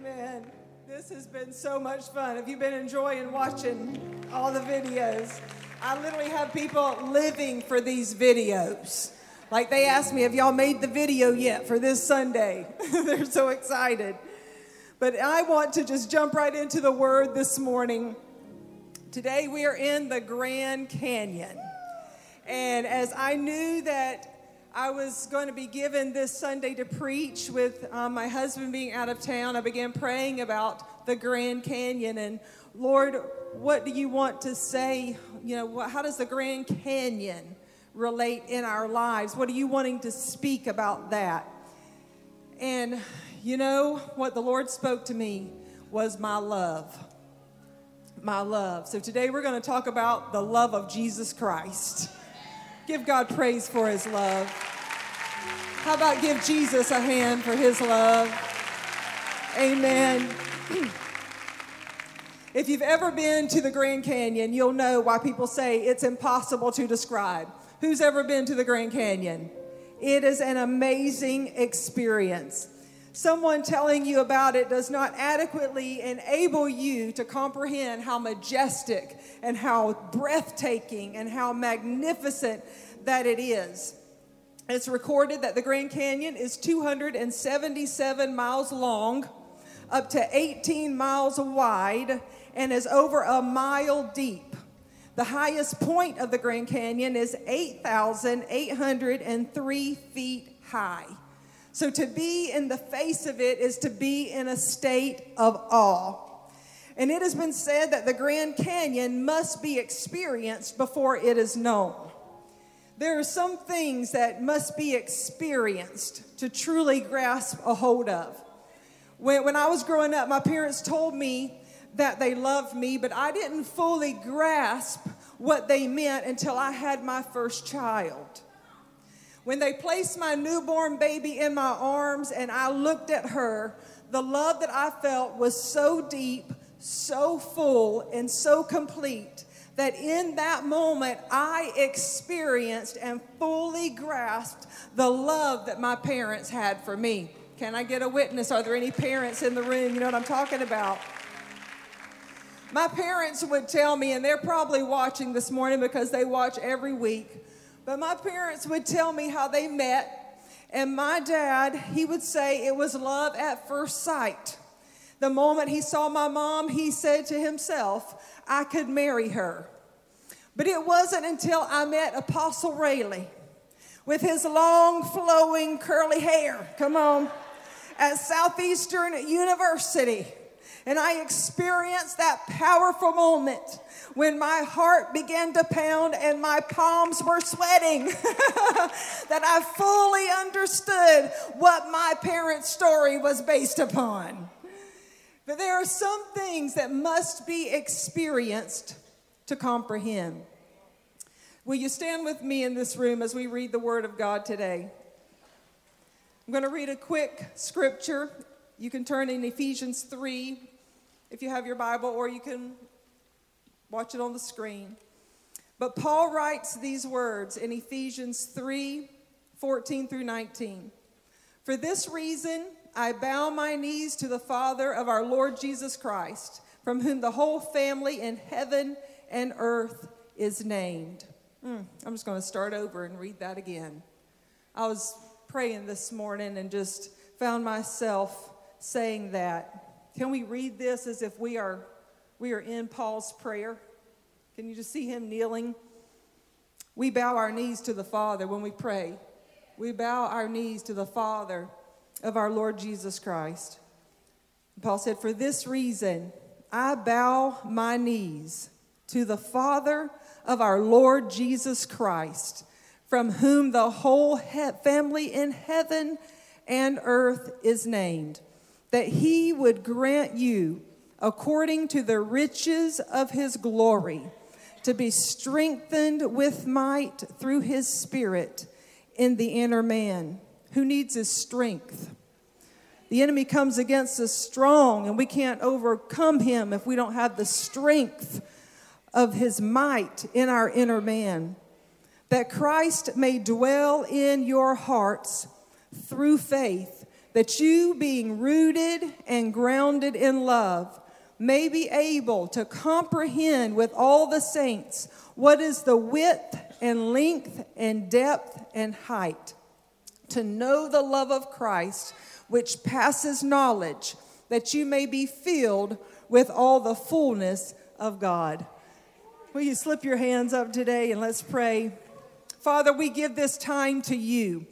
Amen. This has been so much fun. Have you been enjoying watching all the videos? I literally have people living for these videos. Like they asked me, Have y'all made the video yet for this Sunday? They're so excited. But I want to just jump right into the word this morning. Today we are in the Grand Canyon. And as I knew that I was going to be given this Sunday to preach with um, my husband being out of town. I began praying about the Grand Canyon and Lord, what do you want to say? You know, what, how does the Grand Canyon relate in our lives? What are you wanting to speak about that? And you know what the Lord spoke to me was my love. My love. So today we're going to talk about the love of Jesus Christ. Give God praise for his love. How about give Jesus a hand for his love? Amen. If you've ever been to the Grand Canyon, you'll know why people say it's impossible to describe. Who's ever been to the Grand Canyon? It is an amazing experience. Someone telling you about it does not adequately enable you to comprehend how majestic and how breathtaking and how magnificent that it is. It's recorded that the Grand Canyon is 277 miles long, up to 18 miles wide, and is over a mile deep. The highest point of the Grand Canyon is 8,803 feet high. So to be in the face of it is to be in a state of awe. And it has been said that the Grand Canyon must be experienced before it is known. There are some things that must be experienced to truly grasp a hold of. When, when I was growing up, my parents told me that they loved me, but I didn't fully grasp what they meant until I had my first child. When they placed my newborn baby in my arms and I looked at her, the love that I felt was so deep, so full, and so complete that in that moment I experienced and fully grasped the love that my parents had for me. Can I get a witness? Are there any parents in the room? You know what I'm talking about? My parents would tell me, and they're probably watching this morning because they watch every week. But my parents would tell me how they met, and my dad, he would say it was love at first sight. The moment he saw my mom, he said to himself, I could marry her. But it wasn't until I met Apostle Raley with his long, flowing, curly hair, come on, at Southeastern University. And I experienced that powerful moment when my heart began to pound and my palms were sweating, that I fully understood what my parents' story was based upon. But there are some things that must be experienced to comprehend. Will you stand with me in this room as we read the Word of God today? I'm going to read a quick scripture. You can turn in Ephesians 3 if you have your Bible, or you can Watch it on the screen. But Paul writes these words in Ephesians 3 14 through 19. For this reason, I bow my knees to the Father of our Lord Jesus Christ, from whom the whole family in heaven and earth is named. Mm, I'm just going to start over and read that again. I was praying this morning and just found myself saying that. Can we read this as if we are we are in Paul's prayer. Can you just see him kneeling? We bow our knees to the Father when we pray. We bow our knees to the Father of our Lord Jesus Christ. Paul said, For this reason, I bow my knees to the Father of our Lord Jesus Christ, from whom the whole he- family in heaven and earth is named, that he would grant you according to the riches of his glory, to be strengthened with might through his spirit in the inner man. Who needs his strength? The enemy comes against us strong, and we can't overcome him if we don't have the strength of his might in our inner man. That Christ may dwell in your hearts through faith that you, being rooted and grounded in love, may be able to comprehend with all the saints what is the width and length and depth and height, to know the love of Christ, which passes knowledge, that you may be filled with all the fullness of God. Will you slip your hands up today and let's pray? Father, we give this time to you.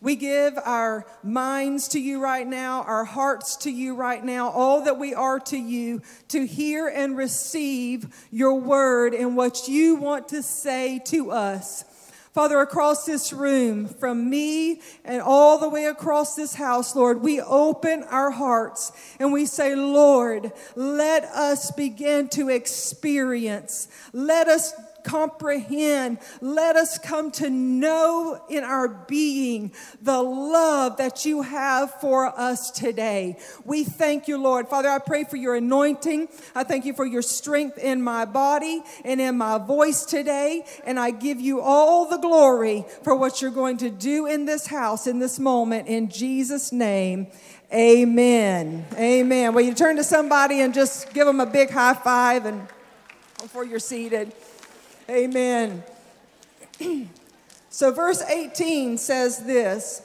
We give our minds to you right now, our hearts to you right now, all that we are to you to hear and receive your word and what you want to say to us. Father, across this room, from me and all the way across this house, Lord, we open our hearts and we say, Lord, let us begin to experience. Let us comprehend. Let us come to know in our being the love that you have for us today. We thank you, Lord. Father, I pray for your anointing. I thank you for your strength in my body and in my voice today. And I give you all the glory for what you're going to do in this house in this moment. In Jesus' name, amen. Amen. Well, you turn to somebody and just give them a big high five and before you're seated. Amen. so, verse 18 says this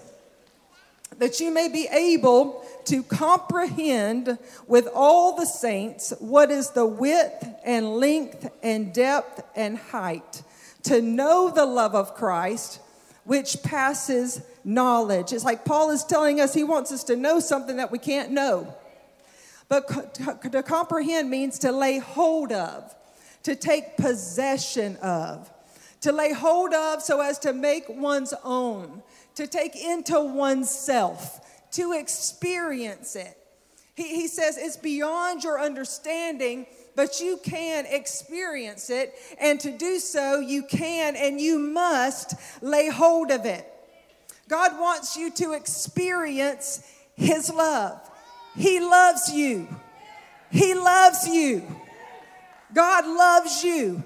that you may be able to comprehend with all the saints what is the width and length and depth and height, to know the love of Christ, which passes knowledge. It's like Paul is telling us he wants us to know something that we can't know. But to comprehend means to lay hold of to take possession of, to lay hold of so as to make one's own, to take into oneself, to experience it. He, he says it's beyond your understanding, but you can experience it. And to do so, you can and you must lay hold of it. God wants you to experience His love. He loves you. He loves you. God loves you.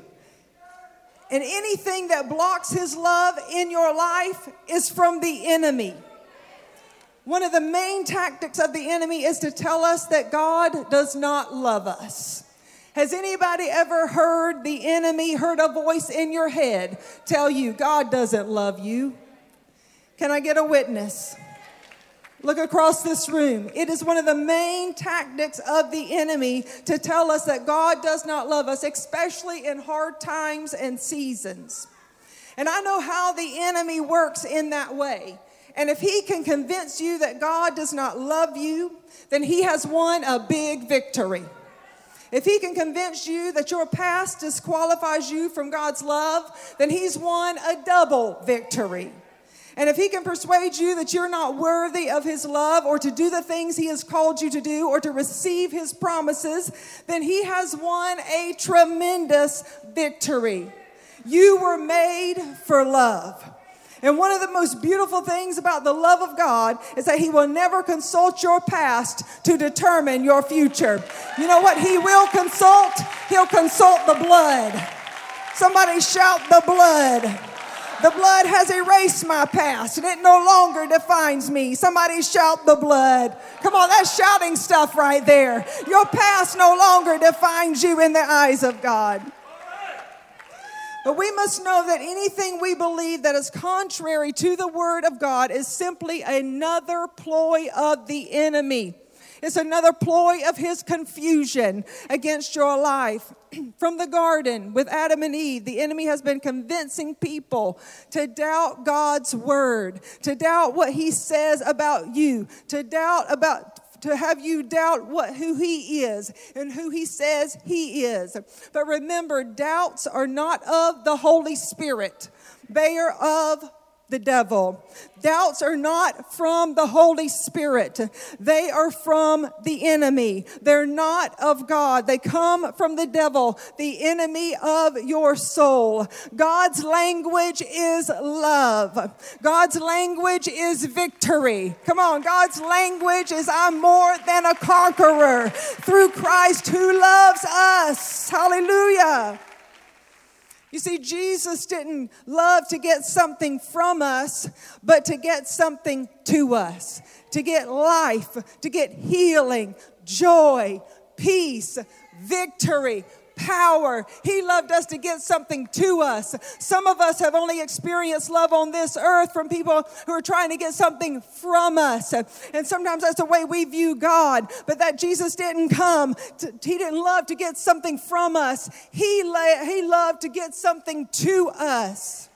And anything that blocks his love in your life is from the enemy. One of the main tactics of the enemy is to tell us that God does not love us. Has anybody ever heard the enemy, heard a voice in your head tell you God doesn't love you? Can I get a witness? Look across this room. It is one of the main tactics of the enemy to tell us that God does not love us, especially in hard times and seasons. And I know how the enemy works in that way. And if he can convince you that God does not love you, then he has won a big victory. If he can convince you that your past disqualifies you from God's love, then he's won a double victory. And if he can persuade you that you're not worthy of his love or to do the things he has called you to do or to receive his promises, then he has won a tremendous victory. You were made for love. And one of the most beautiful things about the love of God is that He will never consult your past to determine your future. You know what He will consult? He'll consult the blood. Somebody shout the blood. The blood has erased my past and it no longer defines me. Somebody shout the blood. Come on, that's shouting stuff right there. Your past no longer defines you in the eyes of God. But we must know that anything we believe that is contrary to the word of God is simply another ploy of the enemy. It's another ploy of his confusion against your life. From the garden with Adam and Eve, the enemy has been convincing people to doubt God's word, to doubt what he says about you, to doubt about to have you doubt what who he is and who he says he is. But remember, doubts are not of the Holy Spirit. They are of the devil. Doubts are not from the Holy Spirit. They are from the enemy. They're not of God. They come from the devil, the enemy of your soul. God's language is love. God's language is victory. Come on, God's language is I'm more than a conqueror through Christ who loves us. Hallelujah. You see, Jesus didn't love to get something from us, but to get something to us. to get life, to get healing, joy, peace, victory, power. He loved us to get something to us. Some of us have only experienced love on this earth from people who are trying to get something from us. And sometimes that's the way we view God. But that Jesus didn't come, to, He didn't love to get something from us, He, la- he loved to get something to us.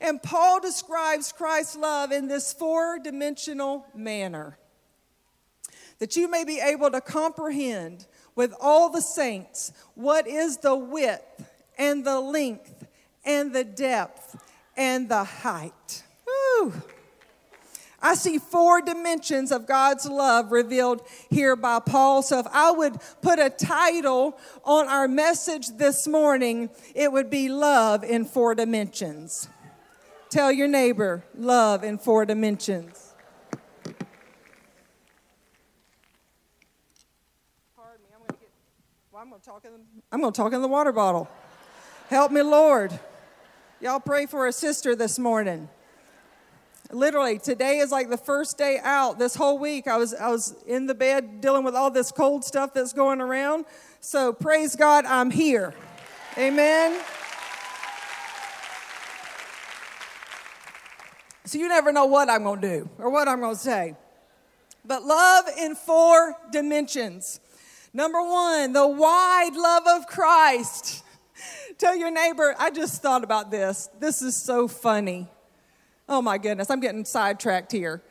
And Paul describes Christ's love in this four dimensional manner that you may be able to comprehend with all the saints what is the width and the length and the depth and the height. Whew. I see four dimensions of God's love revealed here by Paul. So if I would put a title on our message this morning, it would be Love in Four Dimensions. Tell your neighbor, Love in Four Dimensions. I'm going to talk in the, I'm going to talk in the water bottle. Help me, Lord. Y'all pray for a sister this morning. Literally, today is like the first day out. This whole week, I was I was in the bed dealing with all this cold stuff that's going around. So praise God, I'm here. Amen. So you never know what I'm going to do or what I'm going to say. But love in four dimensions. Number one, the wide love of Christ. Tell your neighbor, I just thought about this. This is so funny. Oh my goodness, I'm getting sidetracked here.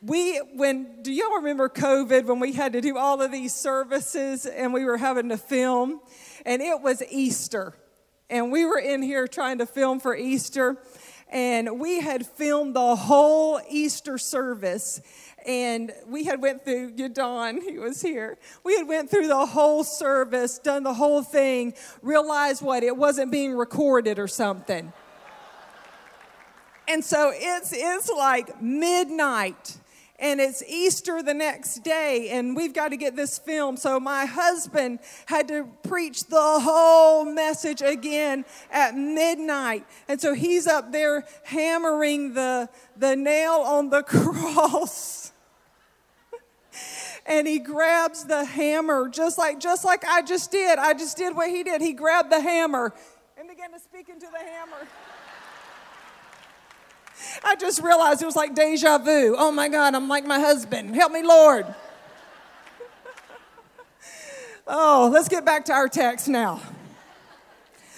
We, when, do y'all remember COVID when we had to do all of these services and we were having to film? And it was Easter. And we were in here trying to film for Easter. And we had filmed the whole Easter service and we had went through Don, he was here. We had went through the whole service, done the whole thing, realized what it wasn't being recorded or something. And so it's it's like midnight and it's Easter the next day, and we've got to get this film. So my husband had to preach the whole message again at midnight. And so he's up there hammering the, the nail on the cross and he grabs the hammer just like just like I just did. I just did what he did. He grabbed the hammer and began to speak into the hammer. I just realized it was like deja vu. Oh my God, I'm like my husband. Help me, Lord. oh, let's get back to our text now.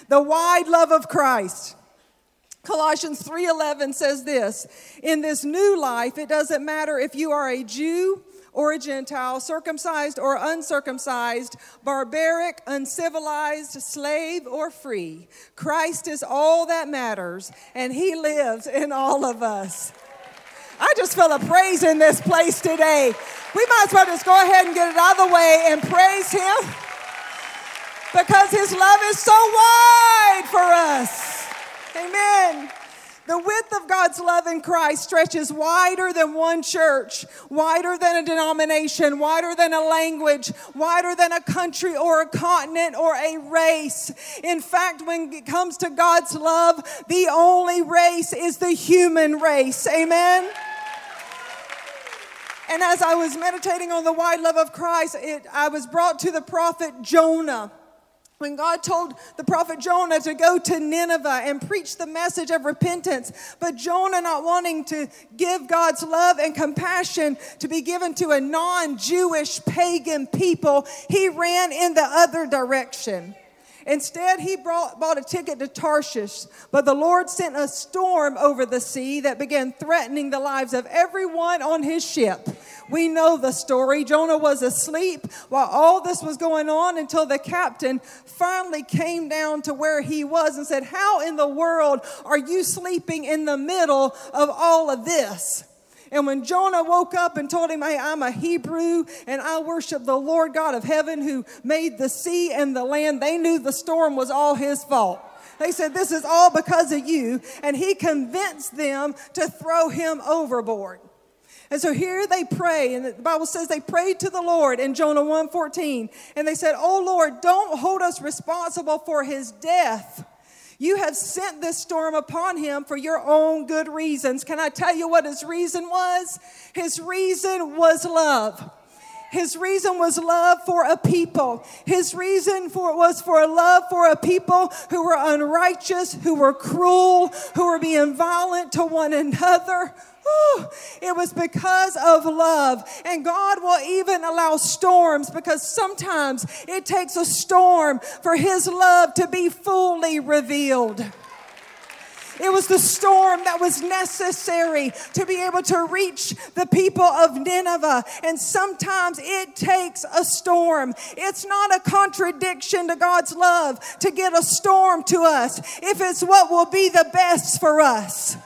The wide love of Christ. Colossians 3:11 says this, in this new life it doesn't matter if you are a Jew or a Gentile, circumcised or uncircumcised, barbaric, uncivilized, slave or free. Christ is all that matters, and He lives in all of us. I just feel a praise in this place today. We might as well just go ahead and get it out of the way and praise Him because His love is so wide for us. Amen. The width of God's love in Christ stretches wider than one church, wider than a denomination, wider than a language, wider than a country or a continent or a race. In fact, when it comes to God's love, the only race is the human race. Amen. And as I was meditating on the wide love of Christ, it, I was brought to the prophet Jonah. When God told the prophet Jonah to go to Nineveh and preach the message of repentance, but Jonah not wanting to give God's love and compassion to be given to a non Jewish pagan people, he ran in the other direction. Instead, he brought, bought a ticket to Tarshish, but the Lord sent a storm over the sea that began threatening the lives of everyone on his ship. We know the story. Jonah was asleep while all this was going on until the captain finally came down to where he was and said, How in the world are you sleeping in the middle of all of this? And when Jonah woke up and told him, Hey, I'm a Hebrew and I worship the Lord God of heaven who made the sea and the land, they knew the storm was all his fault. They said, This is all because of you. And he convinced them to throw him overboard. And so here they pray, and the Bible says they prayed to the Lord in Jonah 1:14, and they said, "Oh Lord, don't hold us responsible for his death. You have sent this storm upon him for your own good reasons. Can I tell you what his reason was? His reason was love. His reason was love for a people. His reason for was for love for a people who were unrighteous, who were cruel, who were being violent to one another. It was because of love. And God will even allow storms because sometimes it takes a storm for His love to be fully revealed. It was the storm that was necessary to be able to reach the people of Nineveh. And sometimes it takes a storm. It's not a contradiction to God's love to get a storm to us if it's what will be the best for us.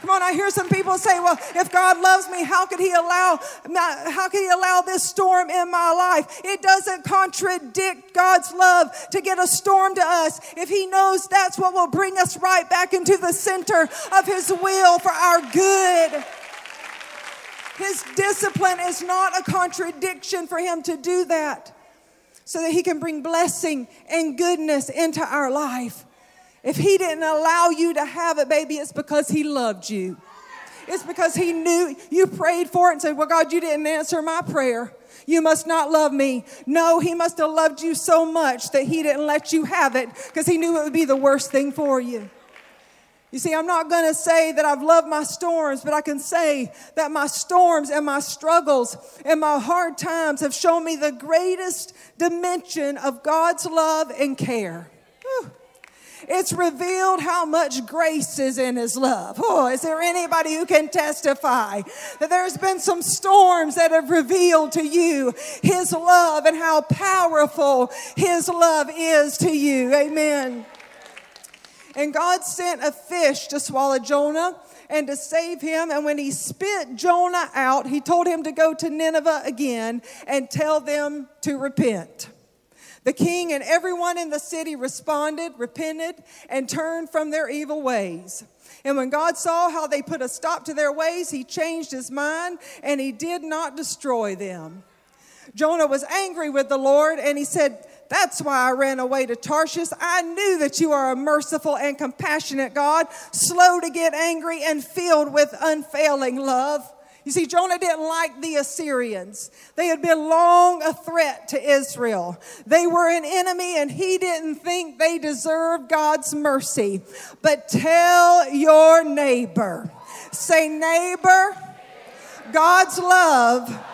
Come on, I hear some people say, well, if God loves me, how could he allow how could he allow this storm in my life? It doesn't contradict God's love to get a storm to us if he knows that's what will bring us right back into the center of his will for our good. His discipline is not a contradiction for him to do that so that he can bring blessing and goodness into our life. If he didn't allow you to have it, baby, it's because he loved you. It's because he knew you prayed for it and said, Well, God, you didn't answer my prayer. You must not love me. No, he must have loved you so much that he didn't let you have it because he knew it would be the worst thing for you. You see, I'm not going to say that I've loved my storms, but I can say that my storms and my struggles and my hard times have shown me the greatest dimension of God's love and care. Whew. It's revealed how much grace is in His love. Oh, is there anybody who can testify that there's been some storms that have revealed to you His love and how powerful His love is to you? Amen. And God sent a fish to swallow Jonah and to save him. And when he spit Jonah out, he told him to go to Nineveh again and tell them to repent. The king and everyone in the city responded, repented, and turned from their evil ways. And when God saw how they put a stop to their ways, he changed his mind and he did not destroy them. Jonah was angry with the Lord and he said, That's why I ran away to Tarshish. I knew that you are a merciful and compassionate God, slow to get angry and filled with unfailing love. You see, Jonah didn't like the Assyrians. They had been long a threat to Israel. They were an enemy, and he didn't think they deserved God's mercy. But tell your neighbor, say, neighbor, God's love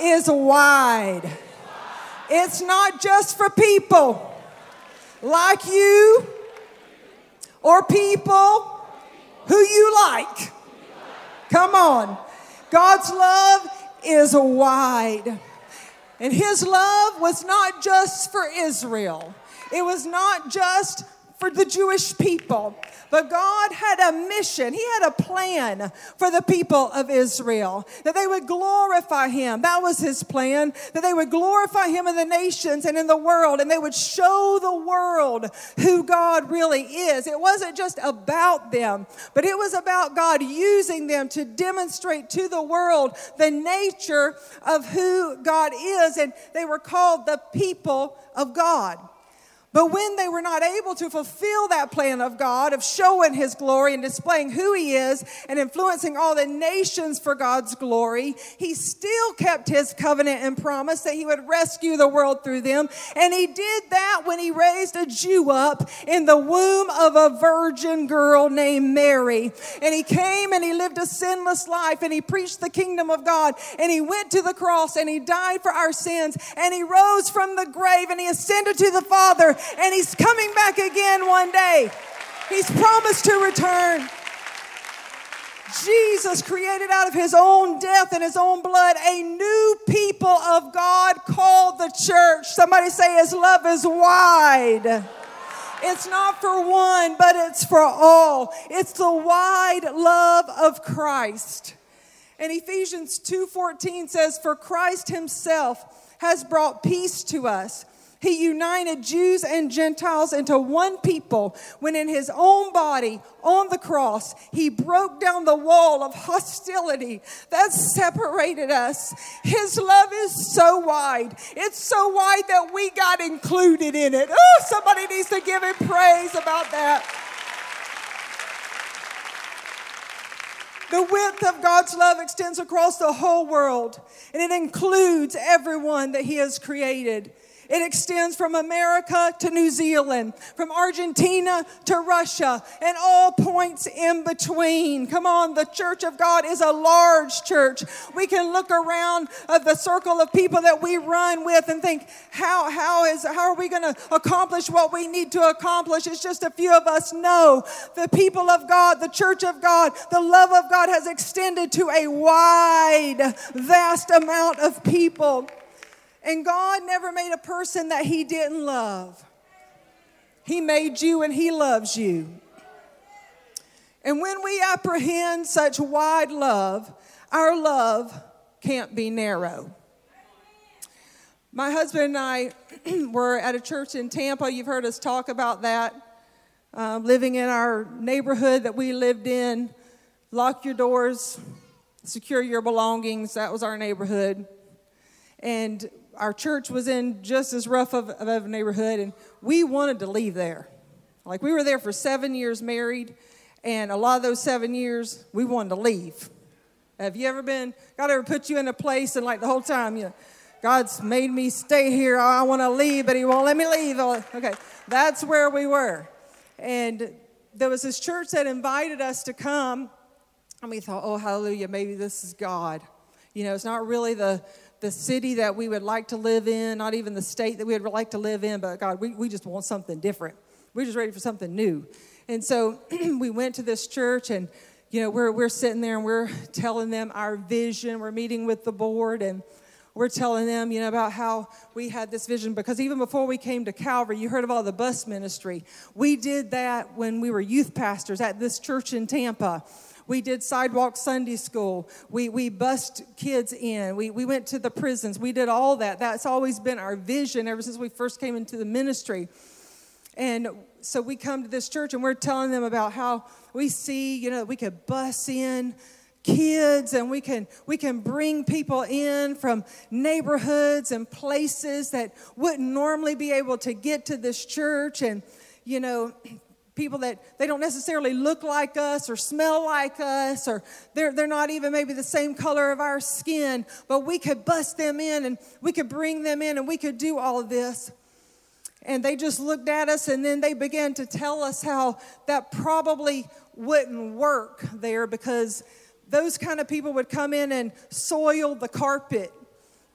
is wide. It's not just for people like you or people who you like. Come on. God's love is wide. And his love was not just for Israel, it was not just for the Jewish people. But God had a mission, He had a plan for the people of Israel that they would glorify Him. That was His plan, that they would glorify Him in the nations and in the world, and they would show the world who God really is. It wasn't just about them, but it was about God using them to demonstrate to the world the nature of who God is. And they were called the people of God. But when they were not able to fulfill that plan of God of showing His glory and displaying who He is and influencing all the nations for God's glory, He still kept His covenant and promise that He would rescue the world through them. And He did that when He raised a Jew up in the womb of a virgin girl named Mary. And He came and He lived a sinless life and He preached the kingdom of God and He went to the cross and He died for our sins and He rose from the grave and He ascended to the Father and he's coming back again one day. He's promised to return. Jesus created out of his own death and his own blood a new people of God called the church. Somebody say his love is wide. It's not for one, but it's for all. It's the wide love of Christ. And Ephesians 2:14 says for Christ himself has brought peace to us He united Jews and Gentiles into one people when, in his own body on the cross, he broke down the wall of hostility that separated us. His love is so wide. It's so wide that we got included in it. Oh, somebody needs to give him praise about that. The width of God's love extends across the whole world, and it includes everyone that He has created. It extends from America to New Zealand, from Argentina to Russia, and all points in between. Come on, the church of God is a large church. We can look around at the circle of people that we run with and think, how, how, is, how are we going to accomplish what we need to accomplish? It's just a few of us. No, the people of God, the church of God, the love of God has extended to a wide, vast amount of people. And God never made a person that He didn't love. He made you and He loves you. And when we apprehend such wide love, our love can't be narrow. My husband and I were at a church in Tampa. You've heard us talk about that. Uh, living in our neighborhood that we lived in, lock your doors, secure your belongings. That was our neighborhood. And our church was in just as rough of, of a neighborhood, and we wanted to leave there. Like we were there for seven years married, and a lot of those seven years we wanted to leave. Have you ever been? God ever put you in a place and like the whole time, you God's made me stay here. I want to leave, but He won't let me leave. Oh, okay, that's where we were, and there was this church that invited us to come, and we thought, oh hallelujah, maybe this is God. You know, it's not really the the city that we would like to live in, not even the state that we would like to live in, but God, we, we just want something different. We're just ready for something new. And so we went to this church and you know, we're, we're sitting there and we're telling them our vision. We're meeting with the board and we're telling them, you know, about how we had this vision. Because even before we came to Calvary, you heard of all the bus ministry. We did that when we were youth pastors at this church in Tampa. We did sidewalk Sunday school. We, we bussed kids in. We, we went to the prisons. We did all that. That's always been our vision ever since we first came into the ministry. And so we come to this church and we're telling them about how we see, you know, we could bus in kids and we can we can bring people in from neighborhoods and places that wouldn't normally be able to get to this church and you know people that they don't necessarily look like us or smell like us or they're, they're not even maybe the same color of our skin but we could bust them in and we could bring them in and we could do all of this. And they just looked at us and then they began to tell us how that probably wouldn't work there because those kind of people would come in and soil the carpet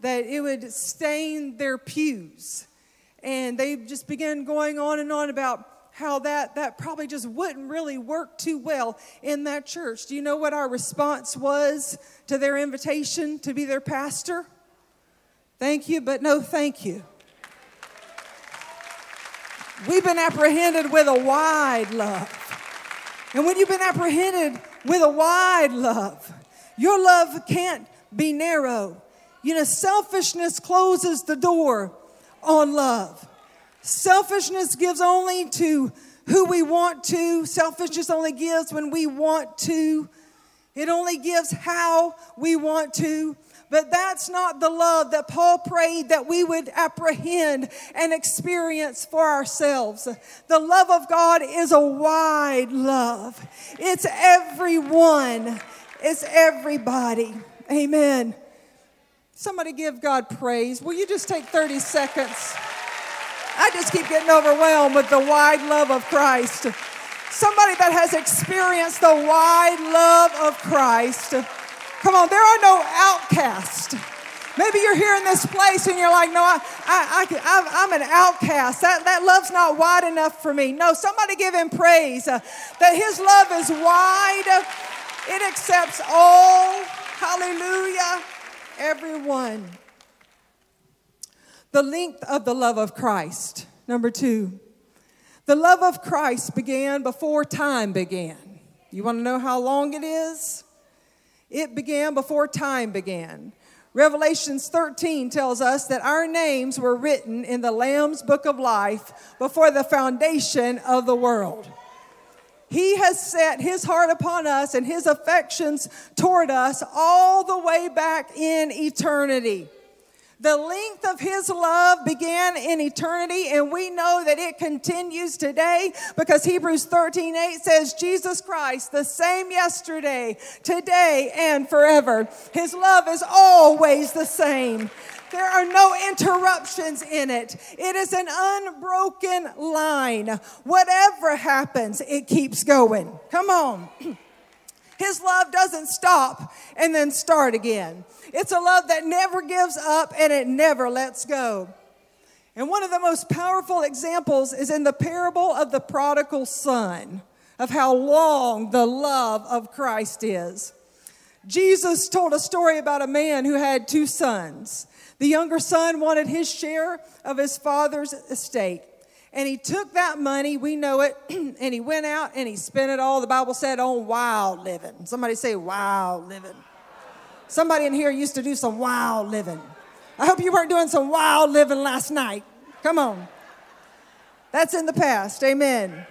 that it would stain their pews. And they just began going on and on about how that, that probably just wouldn't really work too well in that church. Do you know what our response was to their invitation to be their pastor? Thank you, but no thank you. We've been apprehended with a wide love. And when you've been apprehended with a wide love, your love can't be narrow. You know, selfishness closes the door on love. Selfishness gives only to who we want to. Selfishness only gives when we want to. It only gives how we want to. But that's not the love that Paul prayed that we would apprehend and experience for ourselves. The love of God is a wide love, it's everyone, it's everybody. Amen. Somebody give God praise. Will you just take 30 seconds? I just keep getting overwhelmed with the wide love of Christ. Somebody that has experienced the wide love of Christ. Come on, there are no outcasts. Maybe you're here in this place and you're like, no, I, I, I, am an outcast. That, that love's not wide enough for me. No, somebody give him praise uh, that his love is wide, it accepts all. Hallelujah. Everyone. The length of the love of Christ. Number two, the love of Christ began before time began. You want to know how long it is? It began before time began. Revelations 13 tells us that our names were written in the Lamb's book of life before the foundation of the world. He has set his heart upon us and his affections toward us all the way back in eternity. The length of his love began in eternity, and we know that it continues today because Hebrews 13 8 says, Jesus Christ, the same yesterday, today, and forever. His love is always the same. There are no interruptions in it. It is an unbroken line. Whatever happens, it keeps going. Come on. His love doesn't stop and then start again. It's a love that never gives up and it never lets go. And one of the most powerful examples is in the parable of the prodigal son, of how long the love of Christ is. Jesus told a story about a man who had two sons. The younger son wanted his share of his father's estate. And he took that money, we know it, and he went out and he spent it all, the Bible said, on wild living. Somebody say wild living. Somebody in here used to do some wild living. I hope you weren't doing some wild living last night. Come on. That's in the past. Amen.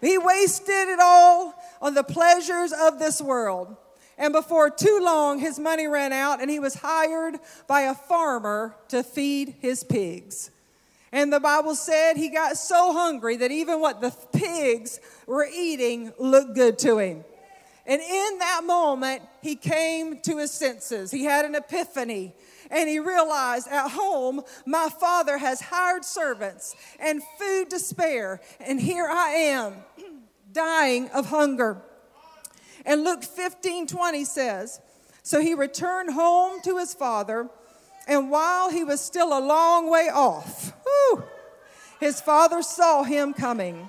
He wasted it all on the pleasures of this world. And before too long, his money ran out, and he was hired by a farmer to feed his pigs. And the Bible said he got so hungry that even what the pigs were eating looked good to him. And in that moment, he came to his senses. He had an epiphany. And he realized at home, my father has hired servants and food to spare. And here I am, dying of hunger. And Luke 15 20 says, So he returned home to his father. And while he was still a long way off, whew, his father saw him coming.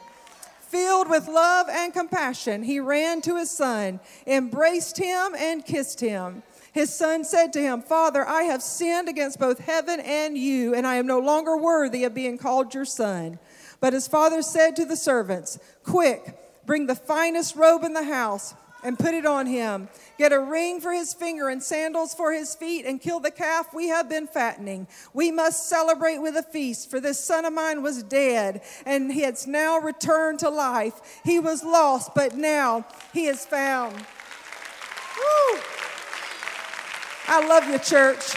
Filled with love and compassion, he ran to his son, embraced him, and kissed him. His son said to him, Father, I have sinned against both heaven and you, and I am no longer worthy of being called your son. But his father said to the servants, Quick, bring the finest robe in the house and put it on him. Get a ring for his finger and sandals for his feet, and kill the calf we have been fattening. We must celebrate with a feast, for this son of mine was dead, and he has now returned to life. He was lost, but now he is found. Woo! I love you, church.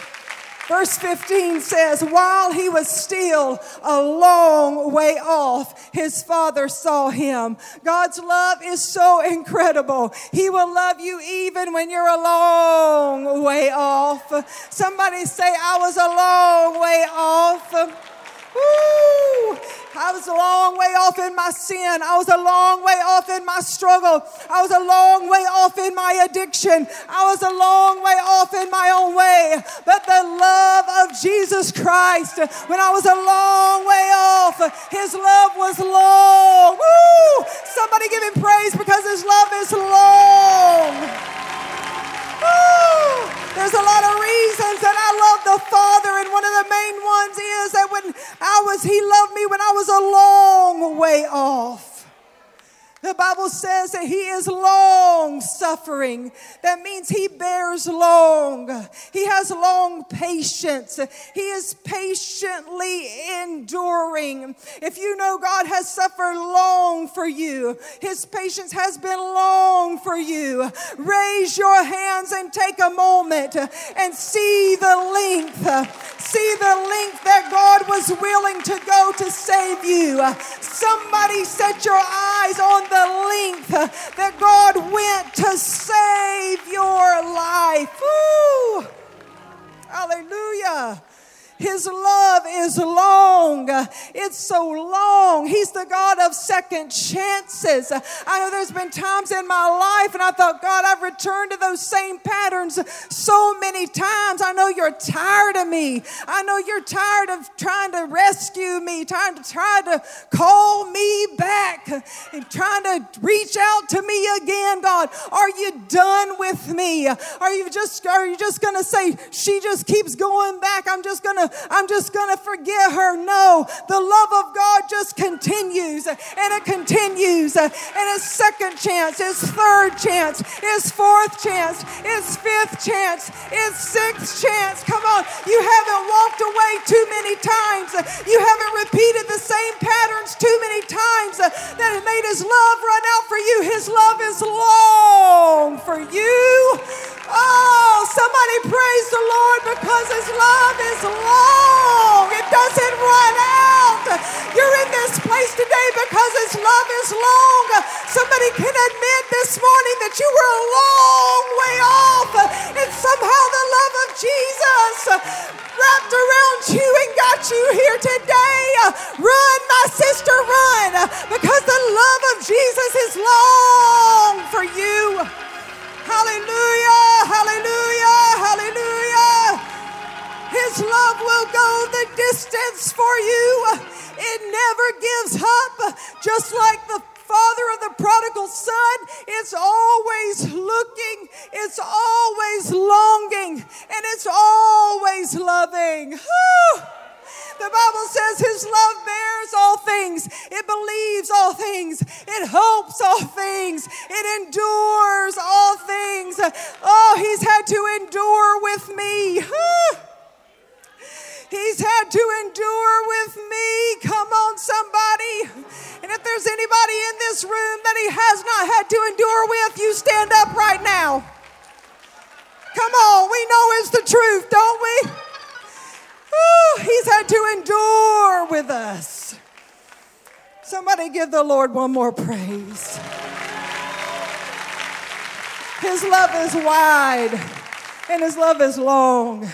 Verse 15 says, While he was still a long way off, his father saw him. God's love is so incredible. He will love you even when you're a long way off. Somebody say, I was a long way off. Woo! I was a long way off in my sin. I was a long way off in my struggle. I was a long way off in my addiction. I was a long way off in my own way. But the love of Jesus Christ, when I was a long way off, his love was long. Woo! Somebody give him praise because his love is long. Woo! There's a lot of reasons that I love the Father, and one of the main ones is that when I was, He loved me when I was a long way off. The Bible says that he is long suffering. That means he bears long. He has long patience. He is patiently enduring. If you know God has suffered long for you, his patience has been long for you. Raise your hands and take a moment and see the length. See the length that God was willing to go to save you. Somebody set your eyes on the length that God went to save your life. Woo! Hallelujah. His love is long. It's so long. He's the God of second chances. I know there's been times in my life and I thought, God, I've returned to those same patterns so many times. I know you're tired of me. I know you're tired of trying to rescue me, trying to try to call me back, and trying to reach out to me again, God. Are you done with me? Are you just are you just gonna say she just keeps going back? I'm just gonna I'm just going to forget her. No, the love of God just continues and it continues. And it's second chance, it's third chance, it's fourth chance, it's fifth chance, it's sixth chance. Come on, you haven't walked away too many times. You haven't repeated the same patterns too many times that it made his love run out for you. His love is long for you. Oh, somebody praise the Lord because His love is long. It doesn't run out. You're in this place today because His love is long. Somebody can admit this morning that you were a long way off, and somehow the love of Jesus wrapped around you and got you here today. Run, my sister, run, because the love of Jesus is long for you. Hallelujah, hallelujah, hallelujah. His love will go the distance for you. It never gives up. Just like the father of the prodigal son, it's always looking, it's always longing, and it's always loving. Whew. The Bible says his love bears all things, it believes all things, it hopes all things, it endures all things. Oh, he's had to endure with me. He's had to endure with me. Come on, somebody. And if there's anybody in this room that he has not had to endure with, you stand up right now. Come on, we know it's the truth, don't we? Ooh, he's had to endure with us. Somebody give the Lord one more praise. His love is wide and his love is long.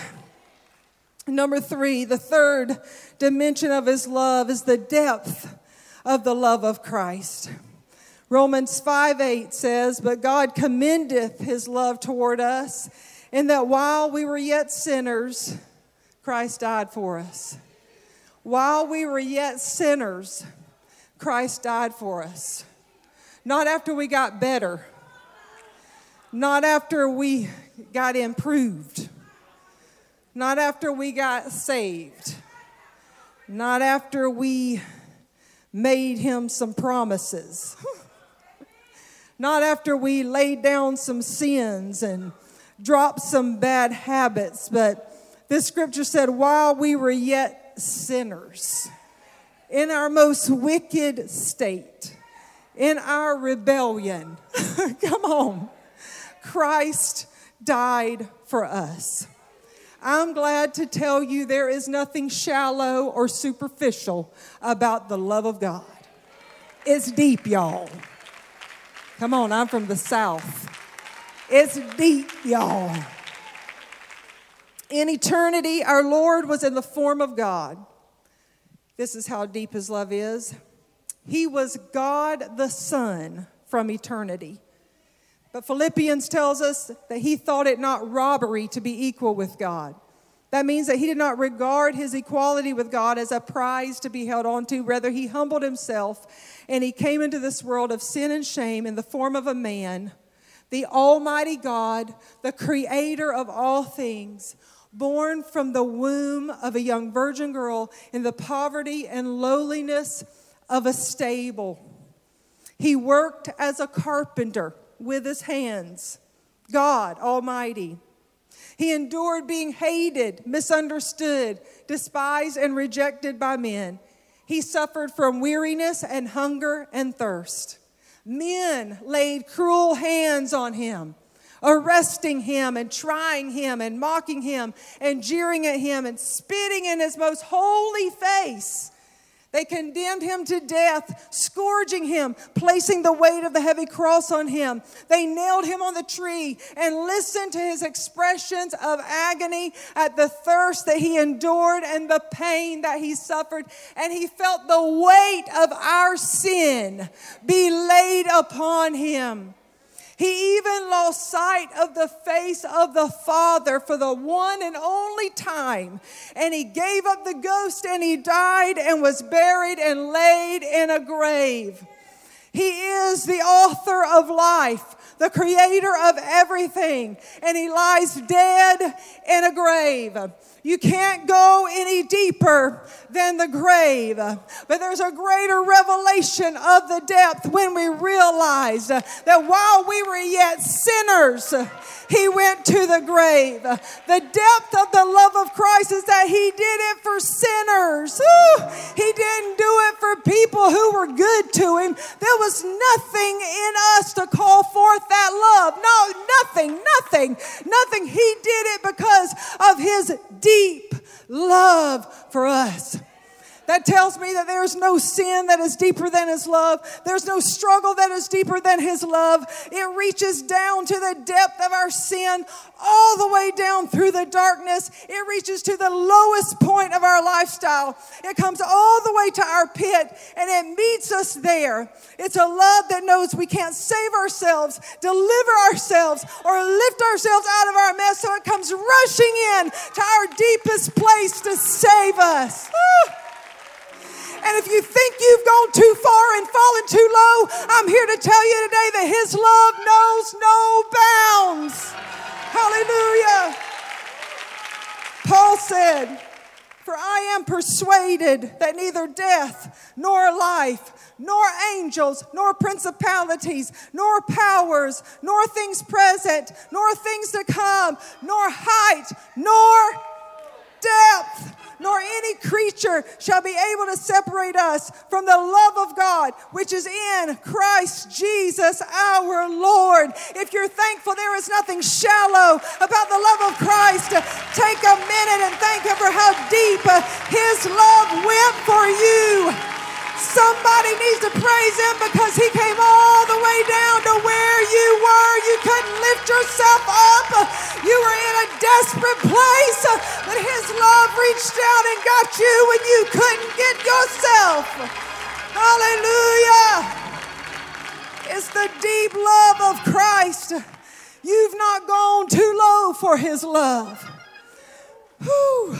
Number three, the third dimension of his love is the depth of the love of Christ. Romans 5 8 says, But God commendeth his love toward us, in that while we were yet sinners, Christ died for us. While we were yet sinners, Christ died for us. Not after we got better, not after we got improved, not after we got saved, not after we made him some promises, not after we laid down some sins and dropped some bad habits, but this scripture said, while we were yet sinners, in our most wicked state, in our rebellion, come on, Christ died for us. I'm glad to tell you there is nothing shallow or superficial about the love of God. It's deep, y'all. Come on, I'm from the South. It's deep, y'all. In eternity, our Lord was in the form of God. This is how deep his love is. He was God the Son from eternity. But Philippians tells us that he thought it not robbery to be equal with God. That means that he did not regard his equality with God as a prize to be held on to. Rather, he humbled himself and he came into this world of sin and shame in the form of a man, the Almighty God, the creator of all things born from the womb of a young virgin girl in the poverty and lowliness of a stable. He worked as a carpenter with his hands, God Almighty. He endured being hated, misunderstood, despised, and rejected by men. He suffered from weariness and hunger and thirst. Men laid cruel hands on him arresting him and trying him and mocking him and jeering at him and spitting in his most holy face. They condemned him to death, scourging him, placing the weight of the heavy cross on him. They nailed him on the tree and listened to his expressions of agony at the thirst that he endured and the pain that he suffered. And he felt the weight of our sin be laid upon him. He even lost sight of the face of the Father for the one and only time. And he gave up the ghost and he died and was buried and laid in a grave. He is the author of life, the creator of everything, and he lies dead in a grave. You can't go any deeper than the grave. But there's a greater revelation of the depth when we realize that while we were yet sinners, he went to the grave. The depth of the love of Christ is that he did it for sinners. Ooh, he didn't do it for people who were good to him. There was nothing in us to call forth that love. No, nothing, nothing, nothing. He did it because of his deep love for us. That tells me that there's no sin that is deeper than His love. There's no struggle that is deeper than His love. It reaches down to the depth of our sin, all the way down through the darkness. It reaches to the lowest point of our lifestyle. It comes all the way to our pit and it meets us there. It's a love that knows we can't save ourselves, deliver ourselves, or lift ourselves out of our mess. So it comes rushing in to our deepest place to save us. And if you think you've gone too far and fallen too low, I'm here to tell you today that His love knows no bounds. Hallelujah. Paul said, For I am persuaded that neither death nor life, nor angels, nor principalities, nor powers, nor things present, nor things to come, nor height, nor depth nor any creature shall be able to separate us from the love of God, which is in Christ Jesus our Lord. If you're thankful, there is nothing shallow about the love of Christ. Take a minute and thank Him for how deep His love went for you. Somebody needs to praise him because he came all the way down to where you were. You couldn't lift yourself up. You were in a desperate place, but his love reached out and got you when you couldn't get yourself. Hallelujah. It's the deep love of Christ. You've not gone too low for his love. Whew,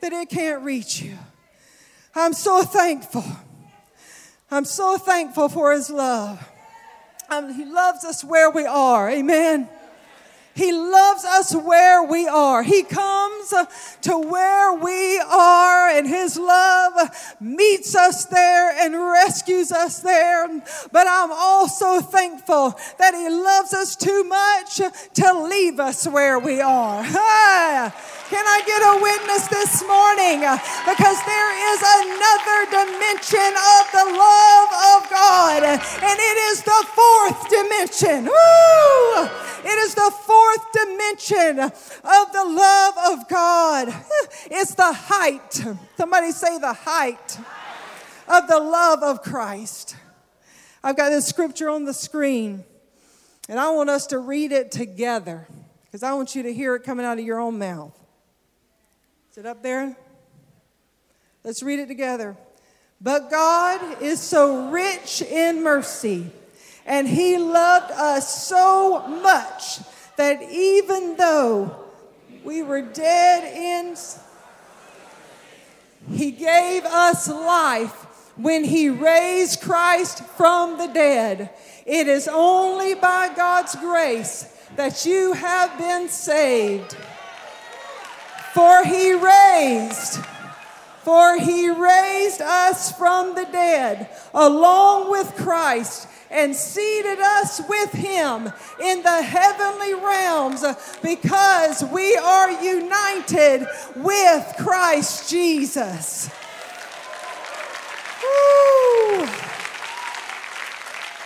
that it can't reach you. I'm so thankful. I'm so thankful for His love. Um, he loves us where we are. Amen. He loves us where we are. He comes to where we are, and His love meets us there and rescues us there. But I'm also thankful that He loves us too much to leave us where we are. Can I get a witness this morning? Because there is another dimension of the love of God, and it is the fourth dimension. It is the fourth dimension of the love of God. It's the height. Somebody say the height of the love of Christ. I've got this scripture on the screen, and I want us to read it together because I want you to hear it coming out of your own mouth. Is it up there? Let's read it together. But God is so rich in mercy and he loved us so much that even though we were dead in, he gave us life when he raised Christ from the dead. It is only by God's grace that you have been saved. For he raised for he raised us from the dead along with Christ and seated us with him in the heavenly realms because we are united with Christ Jesus. Woo.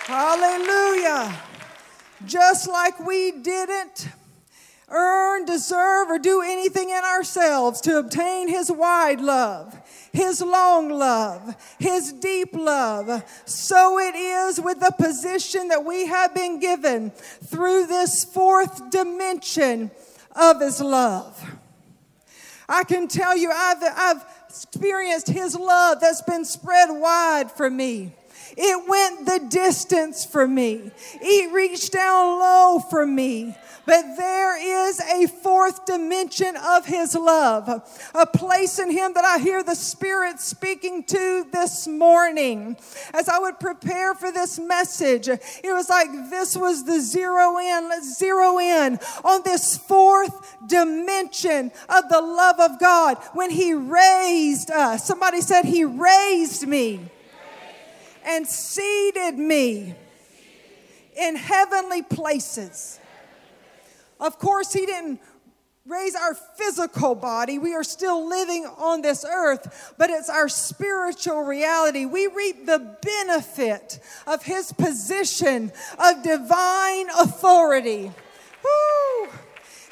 Hallelujah. Just like we didn't earn, deserve, or do anything in ourselves to obtain His wide love. His long love, His deep love. So it is with the position that we have been given through this fourth dimension of His love. I can tell you, I've, I've experienced His love that's been spread wide for me. It went the distance for me. It reached down low for me. But there is a fourth dimension of his love, a place in him that I hear the Spirit speaking to this morning. As I would prepare for this message, it was like this was the zero in. Let's zero in on this fourth dimension of the love of God when he raised us. Somebody said, He raised me and seated me in heavenly places. Of course, He didn't raise our physical body. We are still living on this earth, but it's our spiritual reality. We reap the benefit of His position of divine authority. Woo!